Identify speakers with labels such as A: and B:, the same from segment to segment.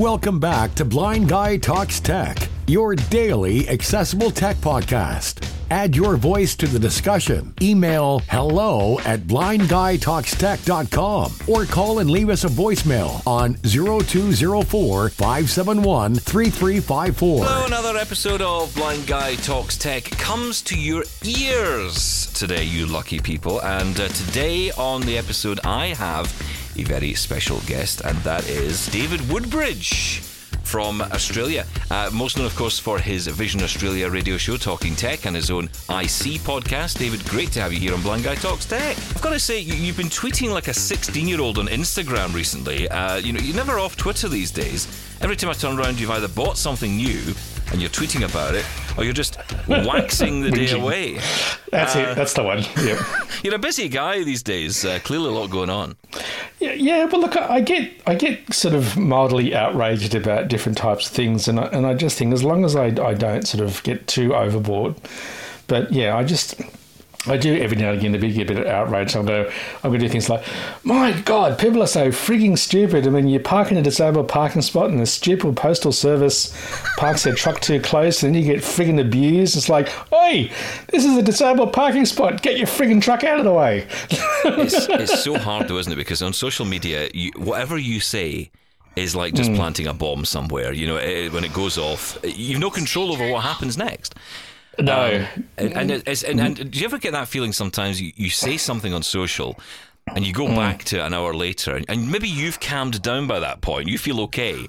A: Welcome back to Blind Guy Talks Tech, your daily accessible tech podcast. Add your voice to the discussion. Email hello at blindguytalkstech.com or call and leave us a voicemail on 0204 571 3354.
B: Hello, another episode of Blind Guy Talks Tech comes to your ears today, you lucky people. And uh, today on the episode, I have a very special guest, and that is David Woodbridge from Australia. Uh, most known, of course, for his Vision Australia radio show, Talking Tech, and his own IC podcast. David, great to have you here on Blind Guy Talks Tech. I've got to say, you, have been tweeting like a 16 year old on Instagram recently. Uh, you know, you're never off Twitter these days. Every time I turn around, you've either bought something new and you're tweeting about it, or you're just waxing the day away.
C: That's uh, it. That's the one. Yep.
B: you're a busy guy these days. Uh, clearly, a lot going on.
C: Yeah, yeah. Well, look, I get, I get sort of mildly outraged about different types of things, and I, and I just think as long as I, I don't sort of get too overboard. But yeah, I just I do every now and again to be a bit of outrage. I'm going, to, I'm going to do things like, my God, people are so frigging stupid. I mean, you park in a disabled parking spot and the stupid postal service parks their truck too close, and then you get frigging abused. It's like, oi, this is a disabled parking spot. Get your frigging truck out of the way.
B: it's, it's, so hard, though, isn't it? Because on social media, you, whatever you say is like just mm. planting a bomb somewhere. You know, it, when it goes off, you've no control over what happens next.
C: No.
B: Um, and, and, and, and, do you ever get that feeling sometimes you, you say something on social and you go mm. back to an hour later and, and, maybe you've calmed down by that point, you feel okay.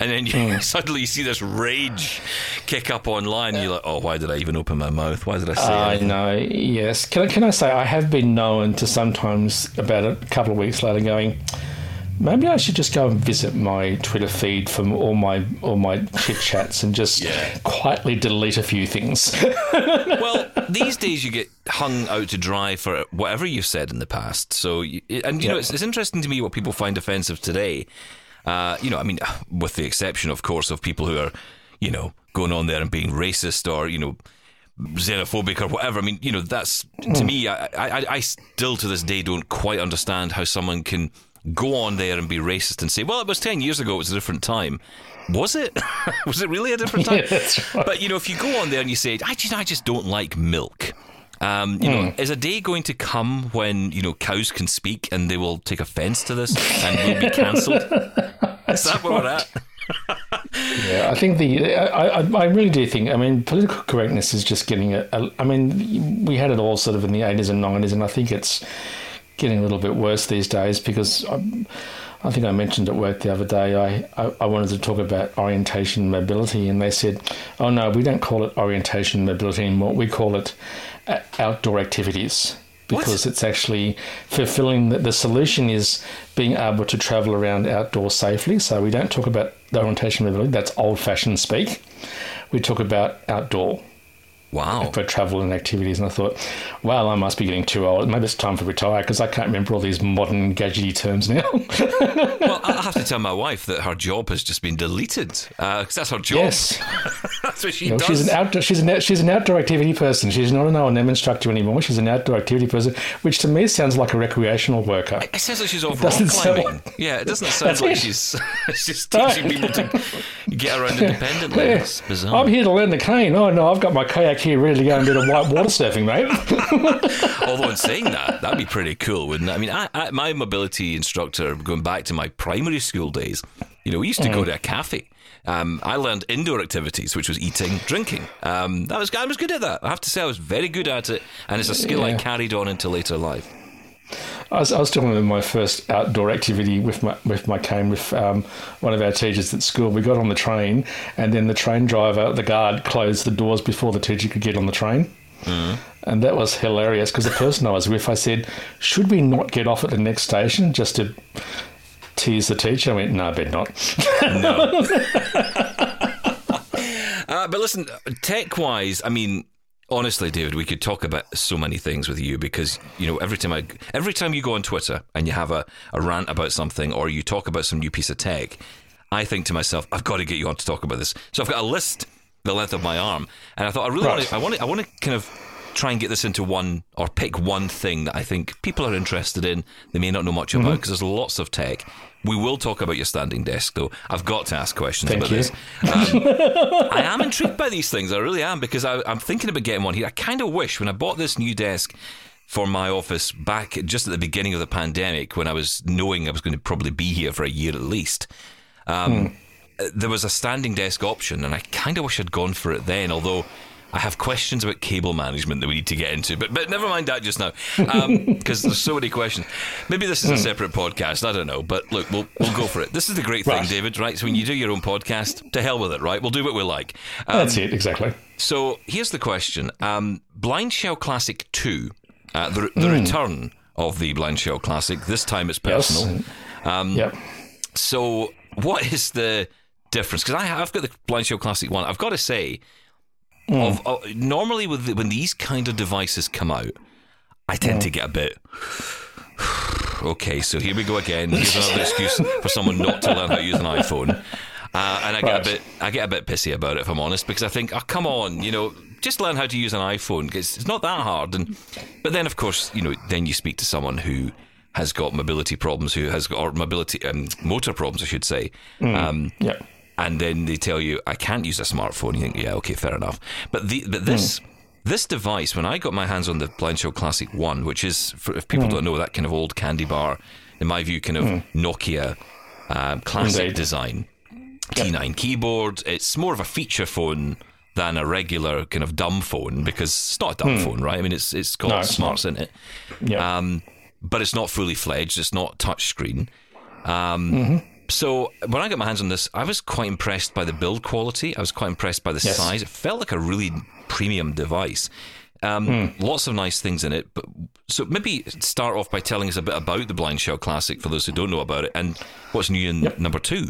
B: And then you, mm. suddenly you see this rage kick up online. And you're like, oh, why did I even open my mouth? Why did I say
C: I anything? know, yes. Can I, can I say, I have been known to sometimes, about a couple of weeks later, going, Maybe I should just go and visit my Twitter feed from all my all my chit chats and just yeah. quietly delete a few things.
B: well, these days you get hung out to dry for whatever you've said in the past. So, and you know, it's, it's, interesting to me what people find offensive today. Uh, you know, I mean, with the exception, of course, of people who are, you know, going on there and being racist or you know xenophobic or whatever. I mean, you know, that's to hmm. me. I, I, I still to this day don't quite understand how someone can go on there and be racist and say, well, it was 10 years ago, it was a different time. Was it? was it really a different time?
C: Yeah, right.
B: But, you know, if you go on there and you say, I just, I just don't like milk. Um, you mm. know, hmm. is a day going to come when you know cows can speak and they will take offence to this and will be cancelled? is that where we're at?
C: yeah, I think the I, I, I really do think I mean political correctness is just getting a, a I mean we had it all sort of in the eighties and nineties and I think it's getting a little bit worse these days because I, I think I mentioned at work the other day I, I, I, wanted to talk about orientation mobility and they said, oh no, we don't call it orientation mobility anymore. We call it uh, outdoor activities because what? it's actually fulfilling the, the solution is being able to travel around outdoors safely. So we don't talk about the orientation mobility, that's old fashioned speak. We talk about outdoor
B: Wow.
C: For travel and activities. And I thought, well, I must be getting too old. Maybe it's time to retire because I can't remember all these modern gadgety terms now.
B: well, I have to tell my wife that her job has just been deleted because uh, that's her job.
C: Yes.
B: that's what she you know, does.
C: She's an, outdoor, she's, an, she's an outdoor activity person. She's not an O&M instructor anymore. She's an outdoor activity person, which to me sounds like a recreational worker.
B: It sounds like she's off rock climbing. Sound, yeah, it doesn't sound like it. she's, she's teaching people to get around independently. Yeah. It's bizarre.
C: I'm here to learn the cane. Oh, no, I've got my kayak back here ready to go and do the white water surfing, mate.
B: Although in saying that, that'd be pretty cool, wouldn't it? I mean, I, I, my mobility instructor, going back to my primary school days, you know, we used to mm. go to a cafe. Um, I learned indoor activities, which was eating, drinking. Um, that was I was good at that. I have to say, I was very good at it, and it's a skill yeah. I carried on into later life.
C: I was, I was about my first outdoor activity with my with my cane with um, one of our teachers at school. We got on the train, and then the train driver, the guard, closed the doors before the teacher could get on the train. Mm. And that was hilarious because the person I was with, I said, "Should we not get off at the next station just to tease the teacher?" I went, "No, I bet not."
B: no. uh, but listen, tech-wise, I mean, Honestly, David, we could talk about so many things with you because you know every time I every time you go on Twitter and you have a, a rant about something or you talk about some new piece of tech, I think to myself, I've got to get you on to talk about this. So I've got a list the length of my arm, and I thought I really right. want to I want to I want to kind of try and get this into one or pick one thing that I think people are interested in. They may not know much about mm-hmm. because there's lots of tech. We will talk about your standing desk, though. I've got to ask questions
C: Thank
B: about
C: you.
B: this. Um, I am intrigued by these things. I really am because I, I'm thinking about getting one here. I kind of wish when I bought this new desk for my office back just at the beginning of the pandemic, when I was knowing I was going to probably be here for a year at least. Um, There was a standing desk option, and I kind of wish I'd gone for it then. Although I have questions about cable management that we need to get into, but but never mind that just now, because there's so many questions. Maybe this is a separate podcast. I don't know, but look, we'll we'll go for it. This is the great thing,
C: Right.
B: David. Right? So when you do your own podcast, to hell with it. Right? We'll do what we like. Um,
C: That's it, exactly.
B: so here's the question: um, BlindShell Classic Two, uh, the, the return of the BlindShell Classic. This time it's
C: Yes.
B: personal. Um,
C: Yep.
B: So what is the difference? Because I've got the BlindShell Classic One. I've got to say, of, of, normally with the, when these kind of devices come out, I tend to get a bit. Okay, so here we go again. Here's another excuse for someone not to learn how to use an iPhone. Uh, and I get
C: Right.
B: a bit, I get a bit pissy about it if I'm honest, because I think, oh come on, you know, just learn how to use an iPhone because it's not that hard. And but then, of course, you know, then you speak to someone who has got mobility problems, who has got or mobility um, motor problems, I should say. Um,
C: Yep.
B: And then they tell you I can't use a smartphone. You think, yeah, okay, fair enough. But the but this this device, when I got my hands on the BlindShell Classic One, which is for, if people don't know that kind of old candy bar, in my view, kind of Nokia um, classic
C: Indeed.
B: design, T9 keyboard. It's more of a feature phone than a regular kind of dumb phone because it's not a dumb phone, right? I mean, it's it's got
C: No, it's
B: smarts in it.
C: Yep.
B: Um, but it's not fully fledged. It's not touchscreen. Um, So when I got my hands on this, I was quite impressed by the build quality. I was quite impressed by the
C: Yes.
B: size. It felt like a really premium device. Um, Lots of nice things in it. But so maybe start off by telling us a bit about the BlindShell Classic for those who don't know about it, and what's new in number two.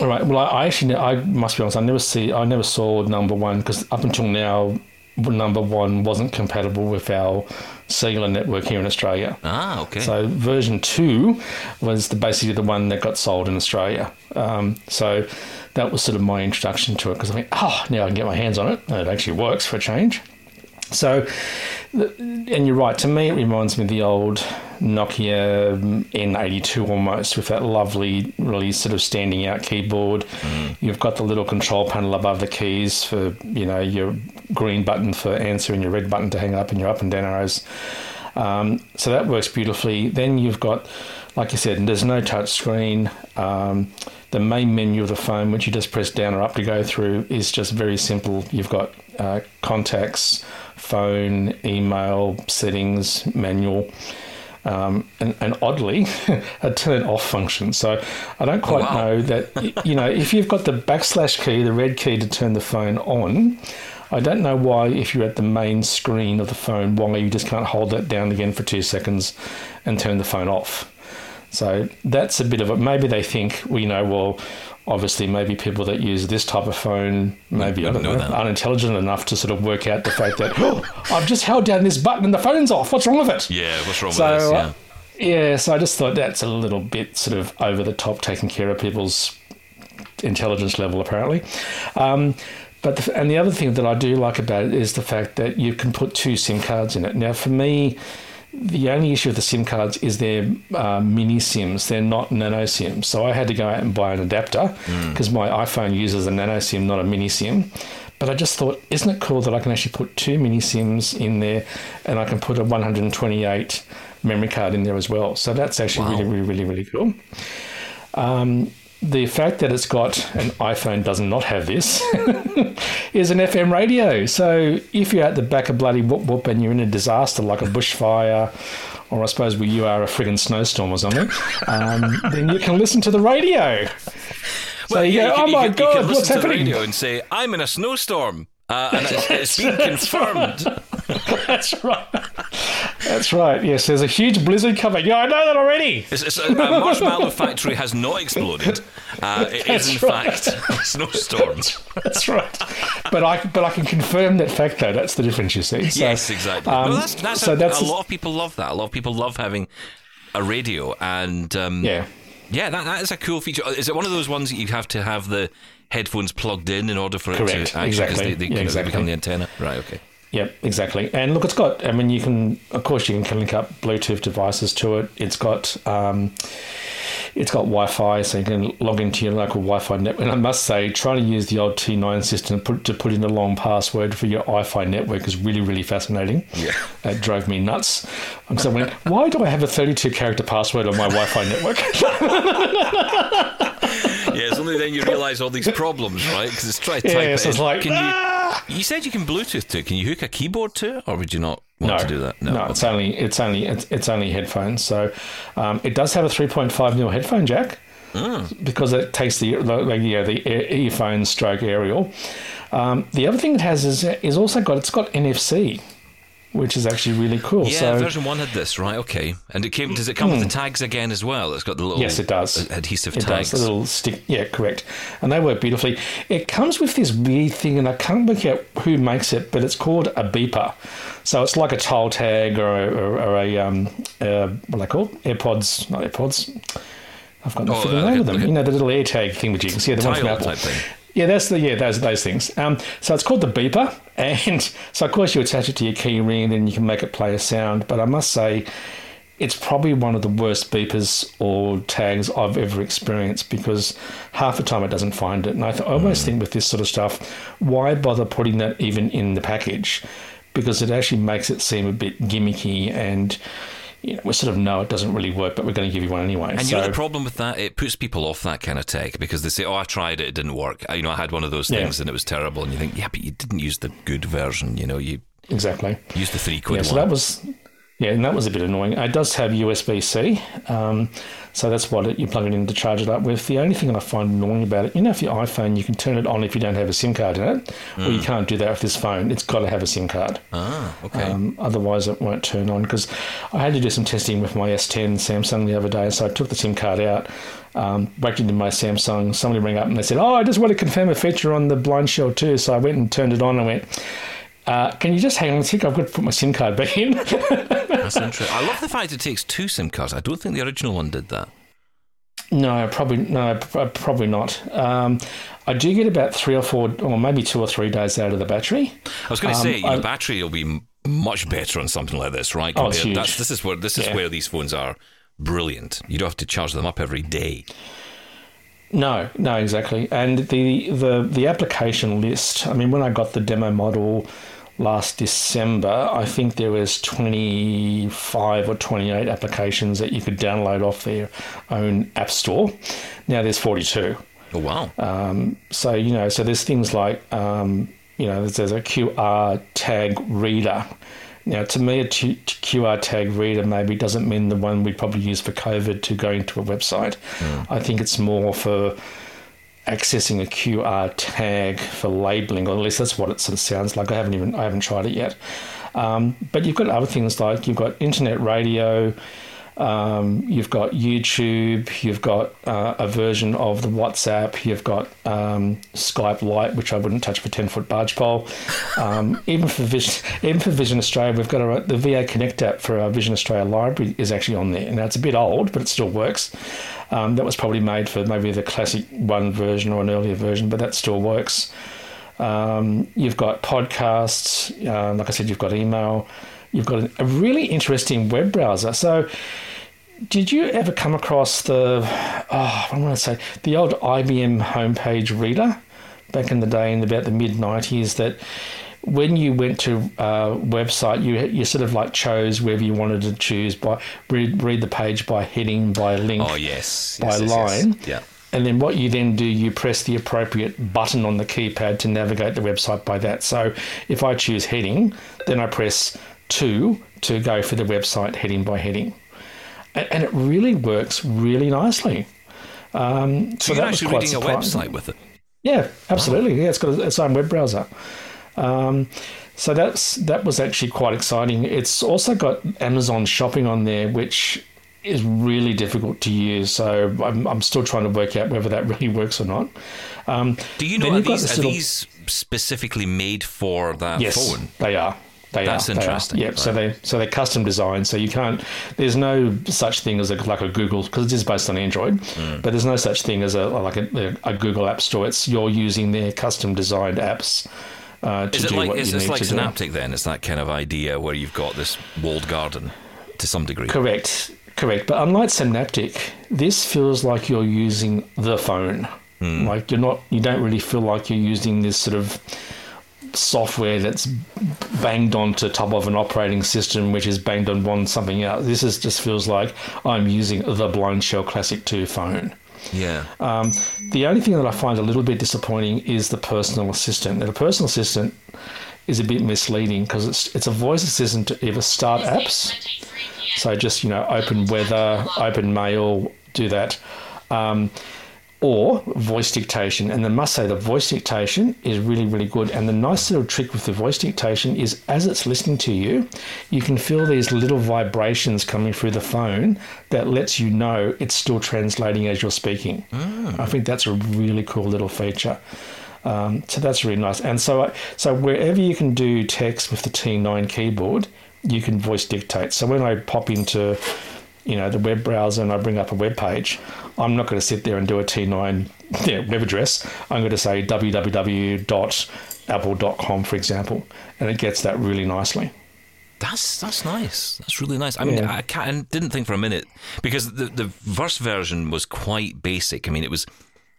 C: All right. Well, I, I actually, I must be honest. I never see, I never saw number one because up until now, number one wasn't compatible with our cellular network here in Australia.
B: Ah, okay.
C: So version two was the, basically the one that got sold in Australia. Um, so that was sort of my introduction to it because I think, oh, now I can get my hands on it. And it actually works for a change. So, and you're right. To me, it reminds me of the old Nokia um, N82 almost, with that lovely, really sort of standing out keyboard. You've got the little control panel above the keys for you know your green button for answer and your red button to hang up and your up and down arrows. Um, so that works beautifully. Then you've got, like you said, there's no touch screen. Um, the main menu of the phone, which you just press down or up to go through, is just very simple. You've got uh, contacts, phone, email, settings, manual. Um, and, and oddly, a turn off function. So I don't quite
B: wow.
C: know that, you know, if you've got the backslash key, the red key to turn the phone on, I don't know why, if you're at the main screen of the phone, why you just can't hold that down again for two seconds and turn the phone off. So that's a bit of a maybe they think, well, you know, well, obviously maybe people that use this type of phone, maybe I don't
B: know
C: know, unintelligent enough to sort of work out the fact that oh, I've just held down this button and the phone's off. What's wrong with it?
B: yeah, what's wrong
C: So,
B: with this? Yeah.
C: uh, yeah, so I just thought that's a little bit sort of over the top, taking care of people's intelligence level, apparently. Um, but the, and the other thing that I do like about it is the fact that you can put two SIM cards in it. Now, for me, the only issue with the SIM cards is they're uh, mini SIMs. They're not nano SIMs. So I had to go out and buy an adapter because my iPhone uses a nano SIM, not a mini SIM. But I just thought, isn't it cool that I can actually put two mini SIMs in there and I can put a 128 memory card in there as well. So that's actually
B: Wow.
C: really, really, really, really cool. Um, the fact that it's got an iPhone does not have this is an FM radio. So if you're at the back of bloody whoop whoop and you're in a disaster like a bushfire, or I suppose where you are a friggin' snowstorm or something, um, then you can listen to the radio. So you
B: yeah,
C: go,
B: can-
C: oh my
B: can-
C: god,
B: can listen
C: what's
B: to the radio and say, "I'm in a snowstorm," uh, and it's, it's been confirmed.
C: That's right. That's right. Yes, there's a huge blizzard coming. Yeah, I know that already.
B: It's, it's a, a marshmallow factory has not exploded. Uh, it is in
C: That's right.
B: fact a snowstorm.
C: That's right. But I but I can confirm that fact though. That's the difference you see. So,
B: yes, exactly.
C: um,
B: no, that's, that's
C: so
B: a,
C: that's
B: a lot of people love that. A lot of people love having a radio, and um,
C: Yeah.
B: yeah, that, that is a cool feature. Is it one of those ones that you have to have the headphones plugged in in order for it to actually 'cause
C: Exactly.
B: they, they,
C: Yeah,
B: kind of
C: exactly.
B: become the antenna? Right. Okay.
C: Yep, exactly. And look, it's got. I mean, you can, of course, you can link up Bluetooth devices to it. It's got, um, it's got Wi-Fi, so you can log into your local Wi-Fi network. And I must say, trying to use the old T9 system to put, to put in a long password for your Wi-Fi network is really, really fascinating.
B: Yeah.
C: It drove me nuts. Because I went, why do I have a 32 character password on my Wi-Fi network?
B: Yeah, it's only then you realise all these problems, right? Because it's trying to
C: Yeah,
B: type it
C: so it's like,
B: Can
C: "Ah!"
B: You? Said you can Bluetooth to it. Can you hook a keyboard to it, or would you not want
C: no,
B: to do that?
C: No, no, it's only it's only it's, it's only headphones. So um, it does have a 3.5 mil headphone jack because it takes the like yeah the earphone stroke aerial. Um, the other thing it has is is also got it's got NFC, which is actually really cool.
B: Yeah,
C: so
B: version one had this, right? Okay, and it came. Does it come with the tags again as well? It's got the little
C: Hmm. Yes, it does.
B: adhesive
C: It
B: tags.
C: does. The little stick. Yeah, correct. And they work beautifully. It comes with this weird thing, and I can't work out who makes it, but it's called a beeper. So it's like a toll tag or a, or, or a um, uh, what are they called? AirPods, not AirPods. I've got the
B: Oh, uh,
C: name of them. you know, the little air tag thing which you can see. The one from Apple. Yeah, that's the yeah those those things. Um, so it's called the beeper, and so of course you attach it to your key ring, and then you can make it play a sound. But I must say, it's probably one of the worst beepers or tags I've ever experienced because half the time it doesn't find it. And I, th- I almost hmm. think with this sort of stuff, why bother putting that even in the package? Because it actually makes it seem a bit gimmicky and. You know, we sort of know it doesn't really work, but we're going to give you one anyway.
B: And
C: so,
B: you know the problem with that? It puts people off that kind of tech because they say, "Oh, I tried it; it didn't work." I, you know, I had one of those
C: Yeah.
B: things and it was terrible. And you think, "Yeah, but you didn't use the good version. You know, you
C: exactly.
B: use the three quid
C: Yeah, so
B: one."
C: that was yeah, and that was a bit annoying. It does have USB C, um, so that's what it, you plug it in to charge it up with. The only thing I find annoying about it, you know, if your iPhone, you can turn it on if you don't have a SIM card in it, well, you can't do that with this phone. It's got to have a SIM card.
B: ah, okay.
C: Um, otherwise, it won't turn on. Because I had to do some testing with my S10 Samsung the other day, so I took the SIM card out, um, whacked into my Samsung. Somebody rang up and they said, "Oh, I just want to confirm a feature on the BlindShell too." So I went and turned it on and went. Uh, can you just hang on a sec? I've got to put my SIM card back in.
B: That's interesting. I love the fact it takes two SIM cards. I don't think the original one did that.
C: No, probably no, probably not. Um, I do get about three or four, or maybe two or three days out of the battery.
B: I was going to
C: Um,
B: say, you know,
C: I-
B: battery will be much better on something like this, right?
C: Oh, it's huge.
B: That's, this is where this is
C: Yeah.
B: where these phones are brilliant. You don't have to charge them up every day.
C: No, no, exactly. And the the the application list. I mean, when I got the demo model last December, I think there was twenty five or twenty eight applications that you could download off their own app store. Now there's forty two.
B: Oh wow!
C: Um, so you know, so there's things like um, you know, there's, there's a QR tag reader. Now, to me, a QR tag reader maybe doesn't mean the one we probably use for COVID to go into a website. I think it's more for accessing a QR tag for labeling, or at least that's what it sort of sounds like. I haven't even I haven't tried it yet. Um, but you've got other things like you've got internet radio, um, you've got YouTube, you've got uh, a version of the WhatsApp, you've got um, Skype Lite, which I wouldn't touch for ten foot barge pole. Um, even for Vision, even for Vision Australia, we've got a, the VA Connect app for our Vision Australia library is actually on there. Now it's a bit old, but it still works. Um, that was probably made for maybe the classic one version or an earlier version, but that still works. Um, you've got podcasts, uh, like I said, you've got email, you've got a really interesting web browser. So, did you ever come across the, oh, what am I going to say, the old IBM homepage reader back in the day, in about the mid 90s, that when you went to a website, you you sort of like chose whether you wanted to choose by read, read the page by heading, by link,
B: Oh yes,
C: by
B: yes, yes, yes.
C: line.
B: Yeah.
C: And then what you then do, you press the appropriate button on the keypad to navigate the website by that. So if I choose heading, then I press two to go for the website heading by heading. And, and it really works really nicely. Um,
B: So
C: that
B: you're
C: was
B: actually
C: quite
B: reading a
C: surprising.
B: website with it.
C: Yeah, absolutely. Yeah, it's got its own web browser. Um, so that's that was actually quite exciting. It's also got Amazon Shopping on there, which is really difficult to use. So I'm, I'm still trying to work out whether that really works or not. Um,
B: Do you know are these are
C: little-
B: these specifically made for that
C: yes,
B: phone?
C: they are. They
B: That's
C: are. they are.
B: interesting.
C: Yep. So they so they're custom designed. So you can't. There's no such thing as a, like a Google because it is based on Android,
B: Hmm.
C: but there's no such thing as a like a, a Google App Store. It's you're using their custom designed apps uh,
B: Is it like is this like Synapptic then? It's that kind of idea where you've got this walled garden to some degree.
C: Correct, correct. But unlike Synapptic, this feels like you're using the phone.
B: Hmm.
C: Like you're not, you don't really feel like you're using this sort of software that's banged onto top of an operating system, which is banged on one something else. This is just feels like I'm using the BlindShell Classic 2 phone.
B: Yeah.
C: Um, the only thing that I find a little bit disappointing is the personal assistant. Now, the personal assistant is a bit misleading because it's it's a voice assistant to either start apps, so just you know open weather, open mail, do that, um, or voice dictation. And I must say the voice dictation is really really good. And the nice little trick with the voice dictation is as it's listening to you, you can feel these little vibrations coming through the phone that lets you know it's still translating as you're speaking. I think that's a really cool little feature. Um, so that's really nice. And so, so wherever you can do text with the T9 keyboard, you can voice dictate. So when I pop into, you know, the web browser and I bring up a web page, I'm not going to sit there and do a T9 yeah, web address. I'm going to say www.apple.com, for example, and it gets that really nicely.
B: That's that's nice. That's really nice. I mean,
C: Yeah.
B: I, can't, I didn't think for a minute because the the verse version was quite basic. I mean, it was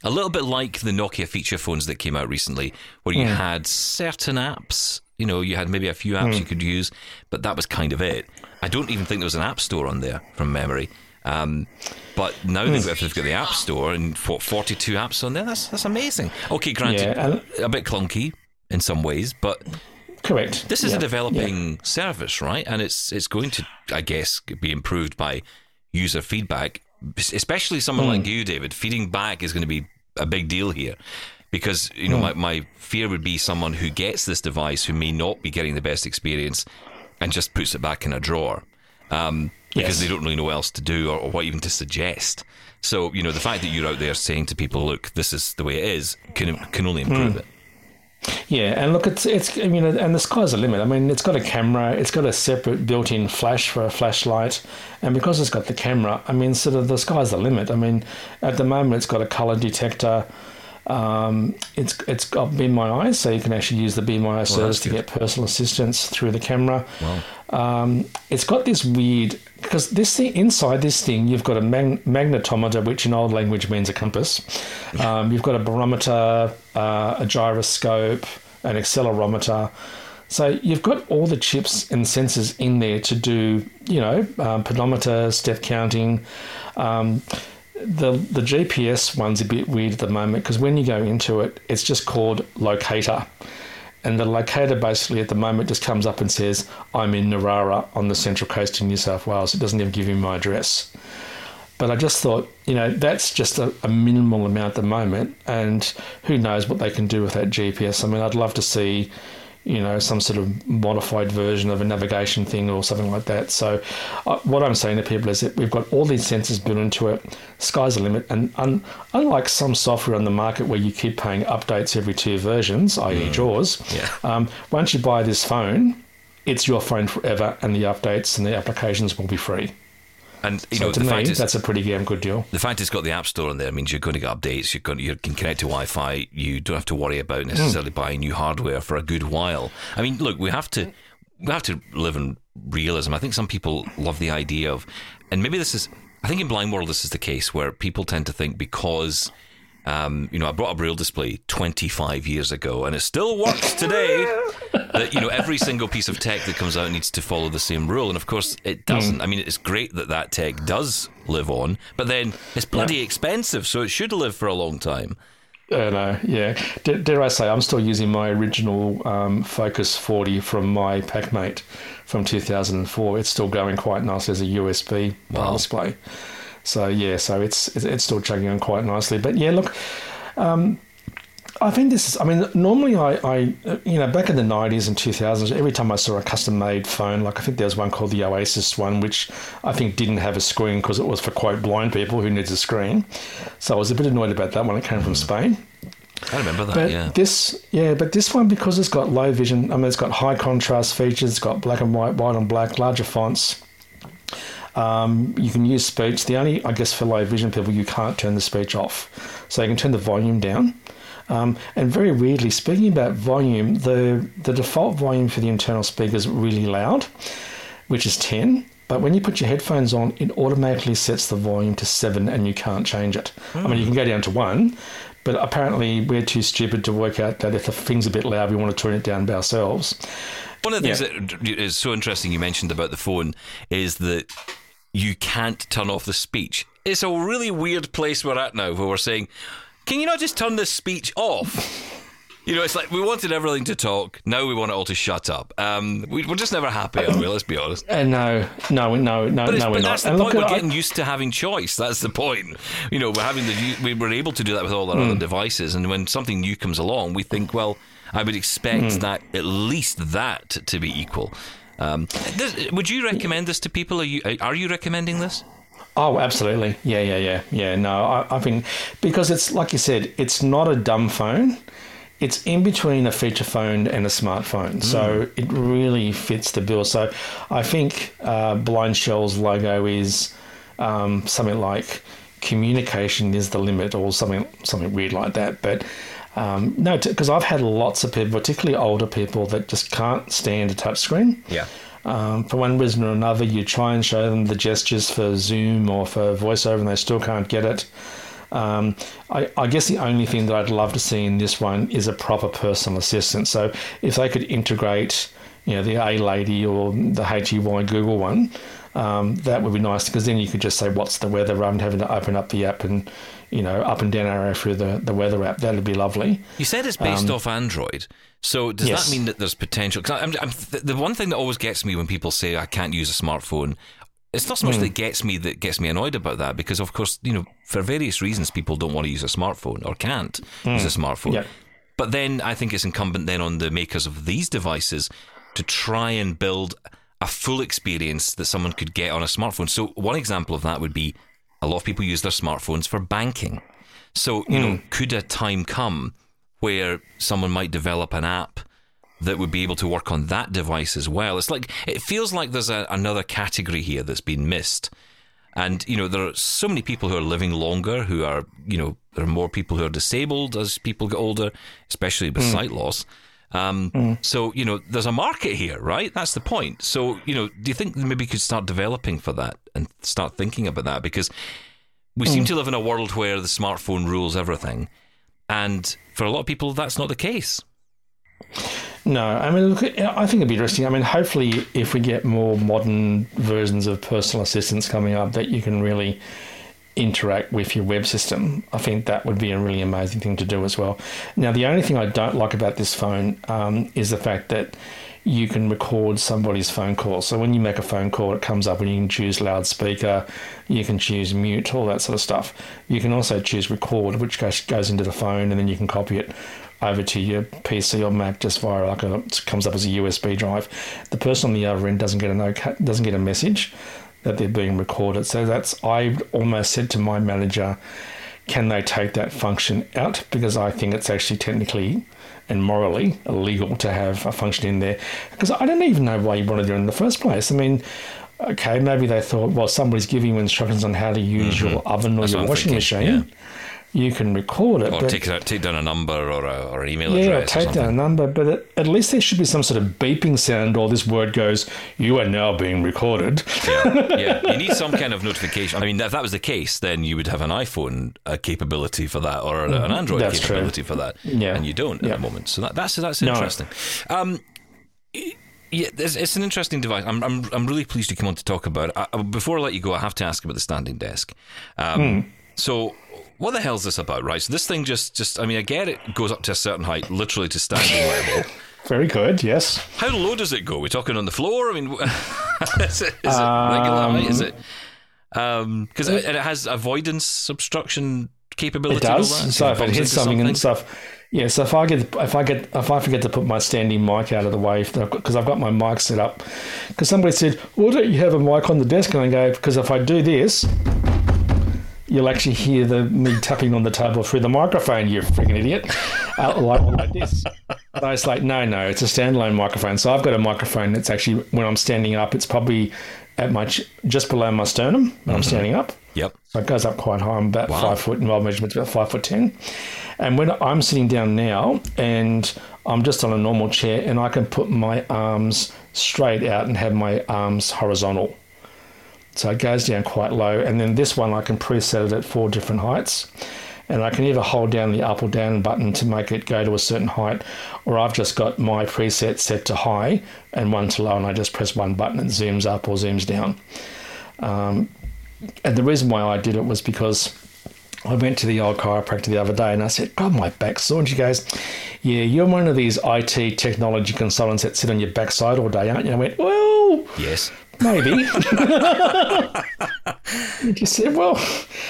B: a little bit like the Nokia feature phones that came out recently, where you hmm. had certain apps. You know, you had maybe a few apps hmm. you could use, but that was kind of it. I don't even think there was an app store on there from memory. Um, but now they've, got, they've got the app store and what, 42 apps on there. That's that's amazing. Okay, granted,
C: Yeah,
B: a bit clunky in some ways, but
C: Correct.
B: this is
C: Yeah,
B: a developing service, right? And it's it's going to, I guess, be improved by user feedback. Especially someone like you, David. Feeding back is going to be a big deal here, because you know my my fear would be someone who gets this device who may not be getting the best experience, and just puts it back in a drawer, um, because
C: Yes.
B: they don't really know what else to do or, or what even to suggest. So you know the fact that you're out there saying to people, "Look, this is the way it is," can can only hmm. improve it.
C: Yeah, and look, it's it's I mean, and the sky's the limit. I mean, it's got a camera, it's got a separate built-in flash for a flashlight, and because it's got the camera, I mean, sort of the sky's the limit. I mean, at the moment, it's got a color detector. Um, it's it's got Be My Eyes, so you can actually use the Be My Eyes service to get personal assistance through the camera. Um, it's got this weird because this thing inside this thing, you've got a mag- magnetometer, which in old language means a compass. Um, you've got a barometer, uh, a gyroscope, an accelerometer. So you've got all the chips and sensors in there to do, you know, um, pedometer, step counting. Um, the the GPS one's a bit weird at the moment because when you go into it, it's just called locator. And the locator basically at the moment just comes up and says, I'm in Narara on the central coast of New South Wales. It doesn't even give you my address. But I just thought, you know, that's just a, a minimal amount at the moment. And who knows what they can do with that GPS. I mean, I'd love to see, you know, some sort of modified version of a navigation thing or something like that. So, uh, what I'm saying to people is that we've got all these sensors built into it. Sky's the limit. And un- unlike some software on the market where you keep paying updates every two versions, i.e., JAWS,
B: Yeah.
C: um, once you buy this phone, it's your phone forever, and the updates and the applications will be free.
B: And you
C: So
B: know,
C: to
B: the
C: me,
B: fact is,
C: that's a pretty damn good deal.
B: The fact it's got the App Store on there means you're going to get updates. You're going, you can connect to Wi-Fi. You don't have to worry about necessarily buying new hardware for a good while. I mean, look, we have to we have to live in realism. I think some people love the idea of, and maybe this is. I think in Blind World this is the case where people tend to think because. Um, you know, I brought a braille display 25 years ago, and it still works today. that you know, every single piece of tech that comes out needs to follow the same rule, and of course, it doesn't. I mean, it's great that that tech does live on, but then it's bloody expensive, so it should live for a long time.
C: Uh, no, yeah. D- dare I say, I'm still using my original um, Focus 40 from my PAC Mate from 2004. It's still going quite nice as a USB
B: Wow.
C: display. So yeah, so it's it's it's still chugging on quite nicely. But yeah, look, um, I think this is. I mean, normally I, I, you know, back in the '90s and 2000s, every time I saw a custom-made phone, like I think there was one called the Owasys one, which I think didn't have a screen because it was for quote blind people who needs a screen. So I was a bit annoyed about that when it came from Spain.
B: I remember that.
C: But
B: yeah,
C: this, yeah, but this one because it's got low vision. I mean, it's got high contrast features. It's got black and white, white on black, larger fonts. Um, you can use speech. The only, I guess, for low vision people, you can't turn the speech off, so you can turn the volume down. Um, and very weirdly, speaking about volume, the the default volume for the internal speaker is really loud, which is ten. But when you put your headphones on, it automatically sets the volume to seven, and you can't change it. I mean, you can go down to one, but apparently we're too stupid to work out that if the thing's a bit loud, we want to turn it down by ourselves.
B: One of the things that is so interesting you mentioned about the phone is that you can't turn off the speech. It's a really weird place we're at now where we're saying, can you not just turn this speech off? You know, it's like we wanted everything to talk. Now we want it all to shut up. Um, we, are just never happy, are we? Let's be honest.
C: Uh, no, no, no, no,
B: but
C: no, we're
B: but
C: not.
B: that's the
C: And
B: point. We're getting used to having choice. That's the point. You know, we're having the we were able to do that with all our other
C: Hmm.
B: devices, and when something new comes along, we think, well, I would expect
C: Hmm.
B: that at least that to be equal. Um, this, would you recommend this to people? Are you are you recommending this?
C: Oh, absolutely. Yeah, yeah, yeah, yeah. No, I, I think because it's like you said, it's not a dumb phone. It's in between a feature phone and a smartphone, so it really fits the bill. So, I think uh, BlindShell's logo is um, something like "communication is the limit" or something something weird like that. But um, no, because I've had lots of people, particularly older people, that just can't stand a touchscreen.
B: Yeah.
C: Um, for one reason or another, you try and show them the gestures for Zoom or for VoiceOver, and they still can't get it. Um, I, I guess the only thing that I'd love to see in this one is a proper personal assistant. So if they could integrate, you know, the A Lady or the HEY Google one, um, that would be nice because then you could just say what's the weather rather than having to open up the app and you know up and down arrow through the, the weather app. That'd be lovely.
B: You said it's based off Android. So does
C: Um, yes.
B: that mean that there's potential? Because I'm, I'm, th- the one thing that always gets me when people say I can't use a smartphone, it's not so much that gets me that gets me annoyed about that because of course you know for various reasons people don't want to use a smartphone or can't use a smartphone.
C: Yeah.
B: But then I think it's incumbent then on the makers of these devices to try and build a full experience that someone could get on a smartphone. So one example of that would be a lot of people use their smartphones for banking. So, you know, hmm. could a time come where someone might develop an app that would be able to work on that device as well? It's like it feels like there's a, another category here that's been missed. And, you know, there are so many people who are living longer, who are, you know, there are more people who are disabled as people get older, especially with hmm. sight loss. Um, So, you know, there's a market here, right? That's the point. So, you know, do you think maybe you could start developing for that and start thinking about that? Because we seem to live in a world where the smartphone rules everything. And for a lot of people, that's not the case.
C: No, I mean, look, I think it'd be interesting. I mean, hopefully, if we get more modern versions of personal assistants coming up, that you can really interact with your web system, I think that would be a really amazing thing to do as well. Now, the only thing I don't like about this phone um, is the fact that you can record somebody's phone call. So when you make a phone call, it comes up and you can choose loudspeaker, you can choose mute, all that sort of stuff. You can also choose record, which goes, goes into the phone, and then you can copy it over to your PC or Mac just via like a it comes up as a USB drive. The person on the other end doesn't get a no doesn't get a message that they're being recorded. So that's I almost said to my manager, can they take that function out because I think it's actually technically and morally illegal to have a function in there because I don't even know why you wanted it in the first place. I mean. Okay, maybe they thought, well, somebody's giving you instructions on how to use your oven or
B: Mm-hmm. That's
C: your washing
B: thinking,
C: machine. You can record it,
B: Or
C: but
B: take, take down a number or, a, or an email
C: yeah,
B: address. or
C: take down a number, but at, at least there should be some sort of beeping sound, or this word goes, "You are now being recorded."
B: yeah, yeah. You need some kind of notification. I mean, if that was the case, then you would have an iPhone uh, capability for that, or an Android
C: Mm-hmm. That's true.
B: capability for that.
C: Yeah.
B: and you don't
C: Yeah.
B: at the moment. So that, that's that's
C: No.
B: interesting. Um, yeah, it's, it's an interesting device. I'm, I'm I'm really pleased you come on to talk about it. Uh, before I let you go, I have to ask about the standing desk. Um,
C: Hmm.
B: So. What the hell is this about, right? So this thing just, just I mean, I get it goes up to a certain height, literally to standing level.
C: Very good. Yes.
B: How low does it go? We're talking on the floor. I mean, is it, is it um, regular height? Is it? Um, because it, and it has avoidance obstruction capability.
C: It does. So if it hits
B: into
C: something and stuff, yeah. So if I get, if I get, if I forget to put my standing mic out of the way, because I've got my mic set up, because somebody said, "Why don't you have a mic on the desk?" And I go, "Because if I do this." You'll actually hear the me tapping on the table through the microphone. You freaking idiot! Uh, like, like this. But I was like, no, no, it's a standalone microphone. So I've got a microphone that's actually when I'm standing up, it's probably at my ch- just below my sternum when I'm standing up.
B: Yep.
C: So it goes up quite high. I'm about
B: Wow.
C: five foot, and my measurement's about five foot ten. And when I'm sitting down now and I'm just on a normal chair and I can put my arms straight out and have my arms horizontal. So it goes down quite low. And then this one I can preset it at four different heights. And I can either hold down the up or down button to make it go to a certain height, or I've just got my preset set to high and one to low, and I just press one button and zooms up or zooms down. Um, and the reason why I did it was because I went to the old chiropractor the other day and I said, God, my back's sore. And she goes, Yeah, you're one of these IT technology consultants that sit on your backside all day, aren't you? And I went, Well,
B: Yes.
C: Maybe. she said, Well,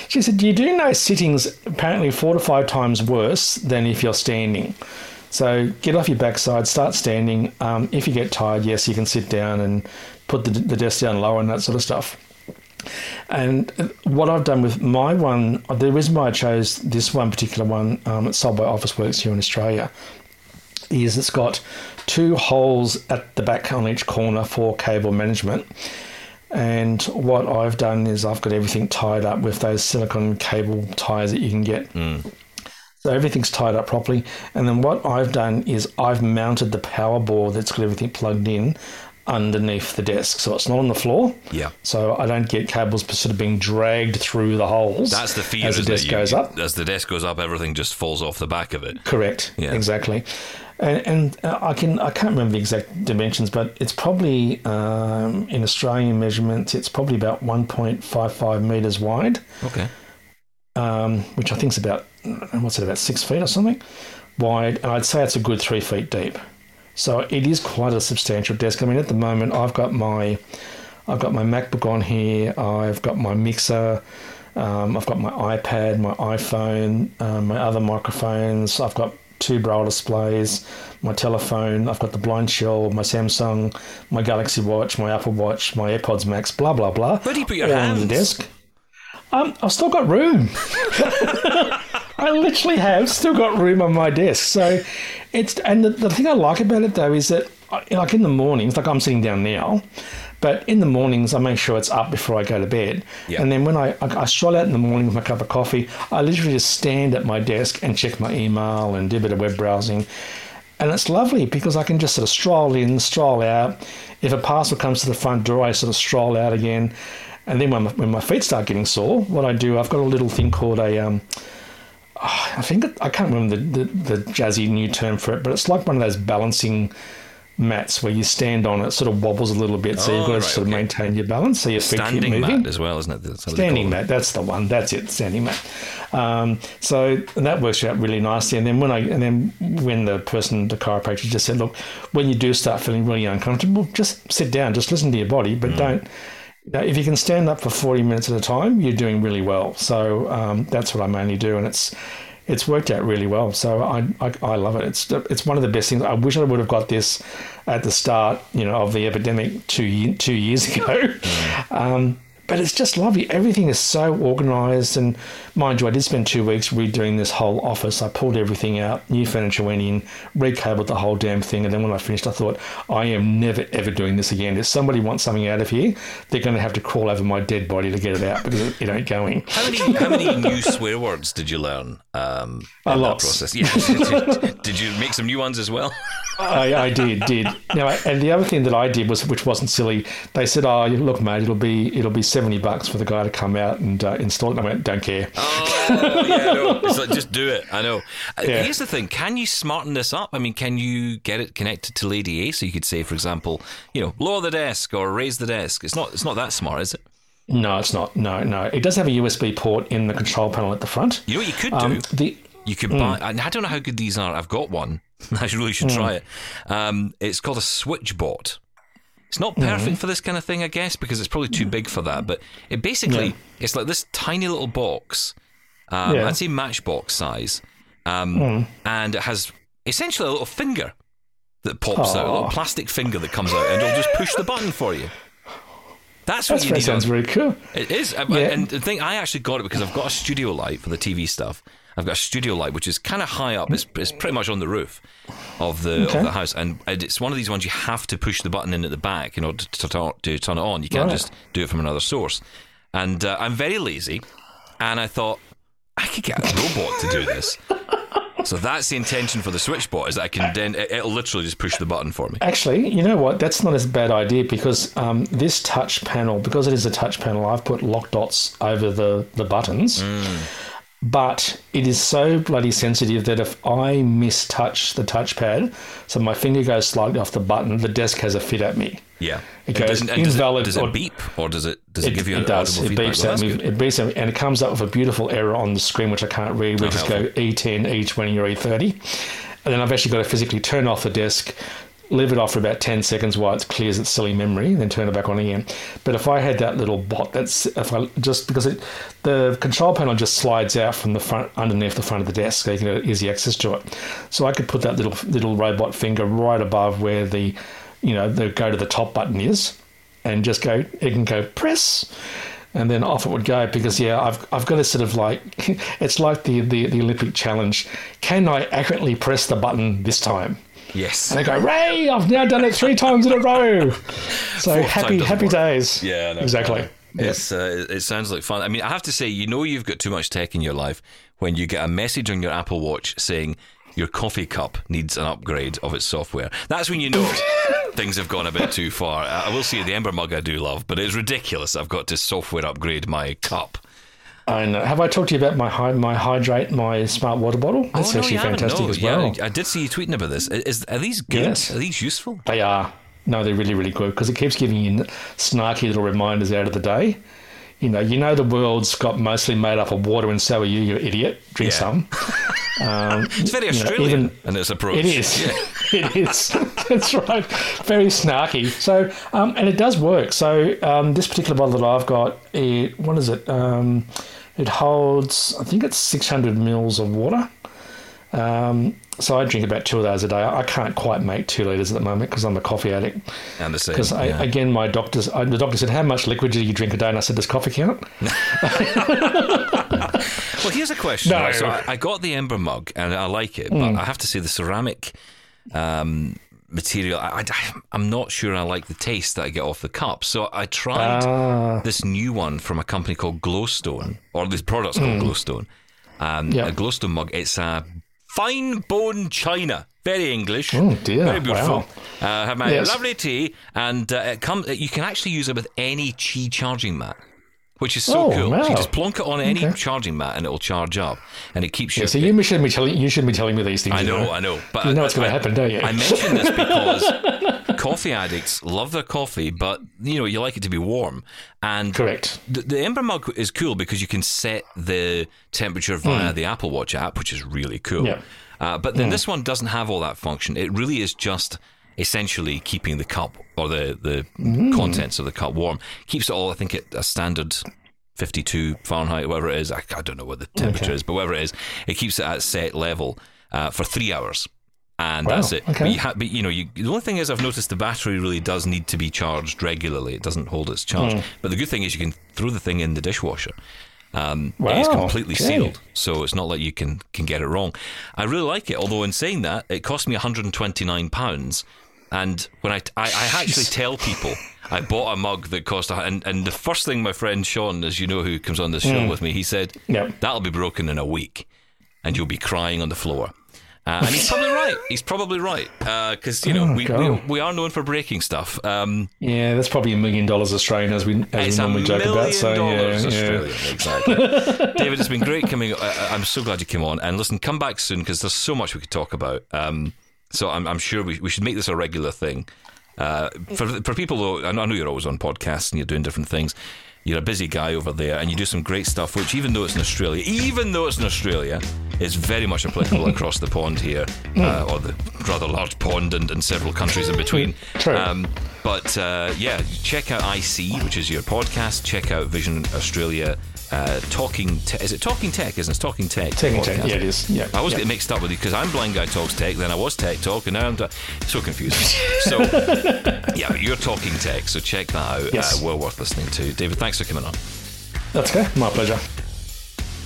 C: she said, You do know sitting's apparently four to five times worse than if you're standing. So get off your backside, start standing. Um, if you get tired, yes, you can sit down and put the, the desk down lower and that sort of stuff. And what I've done with my one, the reason why I chose this one particular one, um, it's sold by Officeworks here in Australia, is it's got two holes at the back on each corner for cable management. And what I've done is I've got everything tied up with those silicon cable ties that you can get. Mm. So everything's tied up properly. And then what I've done is I've mounted the power board that's got everything plugged in underneath the desk. So it's not on the floor.
B: Yeah.
C: So I don't get cables sort of being dragged through the holes.
B: That's the fear
C: as the desk
B: You-
C: goes up.
B: As the desk goes up, everything just falls off the back of it.
C: Correct.
B: Yeah.
C: Exactly. And, and uh, I can I can't remember the exact dimensions, but it's probably um, in Australian measurements, it's probably about 1.55 meters wide,
B: Okay.
C: um, which I think is about what's it about six feet or something wide, and I'd say it's a good three feet deep. So it is quite a substantial desk. I mean, at the moment, I've got my I've got my MacBook on here. I've got my mixer. Um, I've got my iPad, my iPhone, um, my other microphones. I've got two braille displays, my telephone. I've got the BlindShell, my Samsung, my Galaxy Watch, my Apple Watch, my AirPods Max. Blah blah blah.
B: Where do you put your
C: all on the desk. Um, I've still got room. I literally have still got room on my desk. So it's and the, the thing I like about it though is that I- like in the mornings, like I'm sitting down now, but in the mornings I make sure it's up before I go to bed.
B: Yeah.
C: And then when I, I I stroll out in the morning with my cup of coffee, I literally just stand at my desk and check my email and do a bit of web browsing. And it's lovely because I can just sort of stroll in, stroll out. If a parcel comes to the front door, I sort of stroll out again. And then when my, when my feet start getting sore, what I do, I've got a little thing called a, um, oh, I think it, I can't remember the, the, the jazzy new term for it, but it's like one of those balancing mats where you stand on it, sort of wobbles a little bit, so you've
B: Oh,
C: got to
B: right,
C: sort of
B: okay.
C: maintain your balance, so your feet keep
B: Standing
C: moving.
B: mat as well, isn't it? That's
C: Standing mat, that's the one. That's it, standing mat. Um, so and that works out really nicely. And then when I and then when the person, the chiropractor, just said, look, when you do start feeling really uncomfortable, just sit down, just listen to your body,
B: Mm.
C: but don't. You know, if you can stand up for forty minutes at a time, you're doing really well. So um, that's what I mainly do, and it's it's worked out really well. So I, I I love it. It's it's one of the best things. I wish I would have got this at the start, you know, of the epidemic two two years ago. Um, but it's just lovely. Everything is so organised, and mind you, I did spend two weeks redoing this whole office. I pulled everything out, new furniture went in, recabled the whole damn thing, and then when I finished, I thought, I am never ever doing this again. If somebody wants something out of here, they're going to have to crawl over my dead body to get it out because it ain't going.
B: How many how many new swear words did you learn? Um,
C: A lot.
B: process. Yeah. did you make some new ones as well?
C: I, I did, did. Now, and the other thing that I did was, which wasn't silly, they said, "Oh, look, mate, it'll be it'll be seventy bucks for the guy to come out and uh, install it." And I went, "Don't care."
B: Oh yeah, no. It's like just do it. I know. Uh,
C: Yeah.
B: Here's the thing: can you smarten this up? I mean, can you get it connected to Lady A? So you could say, for example, you know, lower the desk or raise the desk. It's not. It's not that smart, is it?
C: No, it's not. No, no. It does have a USB port in the control panel at the front.
B: You know what you could do?
C: Um, the
B: You could buy. and I don't know how good these are. I've got one. I really should try it. Um, it's called a SwitchBot. It's not perfect for this kind of thing, I guess, because it's probably too big for that. But it basically,
C: Yeah.
B: it's like this tiny little box. Um,
C: Yeah.
B: I'd say matchbox size, um, and it has essentially a little finger that pops out, a little plastic finger that comes out, and it'll just push the button for you. That's what
C: that's,
B: you
C: that
B: need.
C: sounds very cool.
B: it is,
C: Yeah.
B: and the thing I actually got it because I've got a studio light for the TV stuff. I've got a studio light which is kind of high up. It's, it's pretty much on the roof of the
C: Okay.
B: of the house, and it's one of these ones you have to push the button in at the back in order to, to, to turn it on. You can't
C: Right.
B: just do it from another source. And uh, I'm very lazy, and I thought I could get a robot to do this. So that's the intention for the SwitchBot is that I can then it, it'll literally just push the button for me.
C: Actually, you know what? That's not as bad idea because um, this touch panel, because it is a touch panel, I've put lock dots over the the buttons. But it is so bloody sensitive that if I mistouch the touchpad, so my finger goes slightly off the button, the desk has a fit at me.
B: Yeah.
C: It
B: And
C: goes
B: does, and does
C: invalid
B: it, does
C: or-
B: it beep or does it does it,
C: It,
B: give you
C: it
B: an
C: does.
B: audible
C: It
B: feedback?
C: beeps
B: Well,
C: at me.
B: good.
C: It beeps at me, and it comes up with a beautiful error on the screen, which I can't read. We
B: Not
C: just
B: helpful.
C: go E10, E20, or E30, and then I've actually got to physically turn off the desk, leave it off for about 10 seconds while it clears its silly memory, and then turn it back on again. But if I had that little bot, that's if I just because it, the control panel just slides out from the front underneath the front of the desk, so you can get easy access to it. So I could put that little little robot finger right above where the you know the go to the top button is, and just go. It can go press. And then off it would go because yeah, I've I've got to sort of like it's like the, the, the Olympic challenge. Can I accurately press the button this time?
B: Yes.
C: And they go, Ray, I've now done it three times in a row. So
B: Fourth
C: happy, happy
B: work.
C: days.
B: Yeah, no,
C: exactly.
B: It's uh, it sounds like fun. I mean, I have to say, you know, you've got too much tech in your life when you get a message on your Apple Watch saying your coffee cup needs an upgrade of its software. That's when you know things have gone a bit too far. I I will say the Ember mug I do love, but it's ridiculous. I've got to software upgrade my cup.
C: I know. Uh, have I talked to you about my hy- my hydrate, my smart water bottle? Oh, That's
B: Oh, no,
C: actually
B: you haven't.
C: fantastic
B: No,
C: as well.
B: Yeah, I did see you tweeting about this. Is, are these good?
C: Yes.
B: Are these useful?
C: They are. No, they're really, really good because it keeps giving you snarky little reminders out of the day. You know, you know the world's got mostly made up of water, and so are you, you idiot. Drink
B: Yeah.
C: some. Um,
B: It's very
C: you know,
B: Australian
C: even-
B: in its approach.
C: It is. it is. That's right. Very snarky. So, um, and it does work. So, um, this particular bottle that I've got, it, what is it? Um, it holds, I think it's 600 mils of water. Um, so I drink about two of those a day. I can't quite make two liters at the moment because I'm a coffee addict.
B: And the same.
C: Because
B: yeah.
C: again, my doctor's, I, the doctor said, "How much liquid do you drink a day?" And I said, "Does coffee count?"
B: Well, here's a question.
C: No.
B: right? So I, I got the Ember mug and I like it, but I have to say the ceramic um, material, I, am not sure I like the taste that I get off the cup. So I tried
C: Ah.
B: this new one from a company called Glowstone, or this product's called Glowstone. Um,
C: Yeah.
B: A Glowstone mug. It's a fine bone china. Very English.
C: Oh, dear.
B: Very beautiful.
C: Wow.
B: Uh, have my
C: Yes.
B: lovely tea, and uh, it comes. You can actually use it with any Qi charging mat, which is so
C: Oh,
B: cool. So
C: wow.
B: you just plonk it on any
C: Okay.
B: charging mat, and it'll charge up, and it keeps
C: Yeah, so you shouldn't be telling you shouldn't be telling me these things.
B: I
C: you
B: know, I know, but
C: You know
B: I-
C: what's going to happen, don't you?
B: I mention this because coffee addicts love their coffee, but you know you like it to be warm. And
C: Correct.
B: the, the Ember mug is cool because you can set the temperature via the Apple Watch app, which is really cool.
C: Yeah.
B: Uh, but then this one doesn't have all that function. It really is just essentially keeping the cup or the the
C: Hmm.
B: contents of the cup warm. Keeps it all, I think, at a standard. 52 Fahrenheit, whatever it is. I, I don't know what the temperature
C: Okay.
B: is, but whatever it is, it keeps it at set level uh, for three hours. And
C: Wow,
B: that's it.
C: okay.
B: But, you ha- but you know, you, the only thing is, I've noticed the battery really does need to be charged regularly. It doesn't hold its charge.
C: Hmm.
B: But the good thing is, you can throw the thing in the dishwasher. Um, it's completely
C: okay.
B: sealed, so it's not like you can can get it wrong. I really like it. Although in saying that, it cost me 129 pounds. And when I, I, I actually tell people I bought a mug that cost, a, and and the first thing my friend Sean, as you know, who comes on this show with me, he said.
C: Yep.
B: "That'll be broken in a week, and you'll be crying on the floor." Uh, and he's probably right. He's probably right because you know
C: Oh,
B: we, we we are known for breaking stuff. Um,
C: Yeah, that's probably a million dollars Australian, as we as we normally joke about. So yeah, yeah.
B: Exactly. David, it's been great coming. I, I'm so glad you came on. And listen, come back soon because there's so much we could talk about. Um, so I'm, I'm sure we, we should make this a regular thing. Uh, for for people though, I know you're always on podcasts and you're doing different things. You're a busy guy over there, and you do some great stuff. Which, even though it's in Australia, even though it's in Australia, is very much applicable across the pond here, uh, or the rather large pond and, and several countries in between.
C: True.
B: Um, but uh, yeah, check out IC, which is your podcast. Check out Vision Australia. Uh, talking te- is it Talking Tech? Isn't it It's Talking Tech?
C: Talking tech, yeah, it is. Yeah,
B: I always
C: yeah.
B: get mixed up with you because I'm Blind Guy Talks Tech, then I was Tech Talk, and now I'm so confusing. so yeah, you're Talking Tech, so check that out.
C: Yes.
B: Uh, well worth listening to. David, thanks for coming on.
C: That's okay. My pleasure.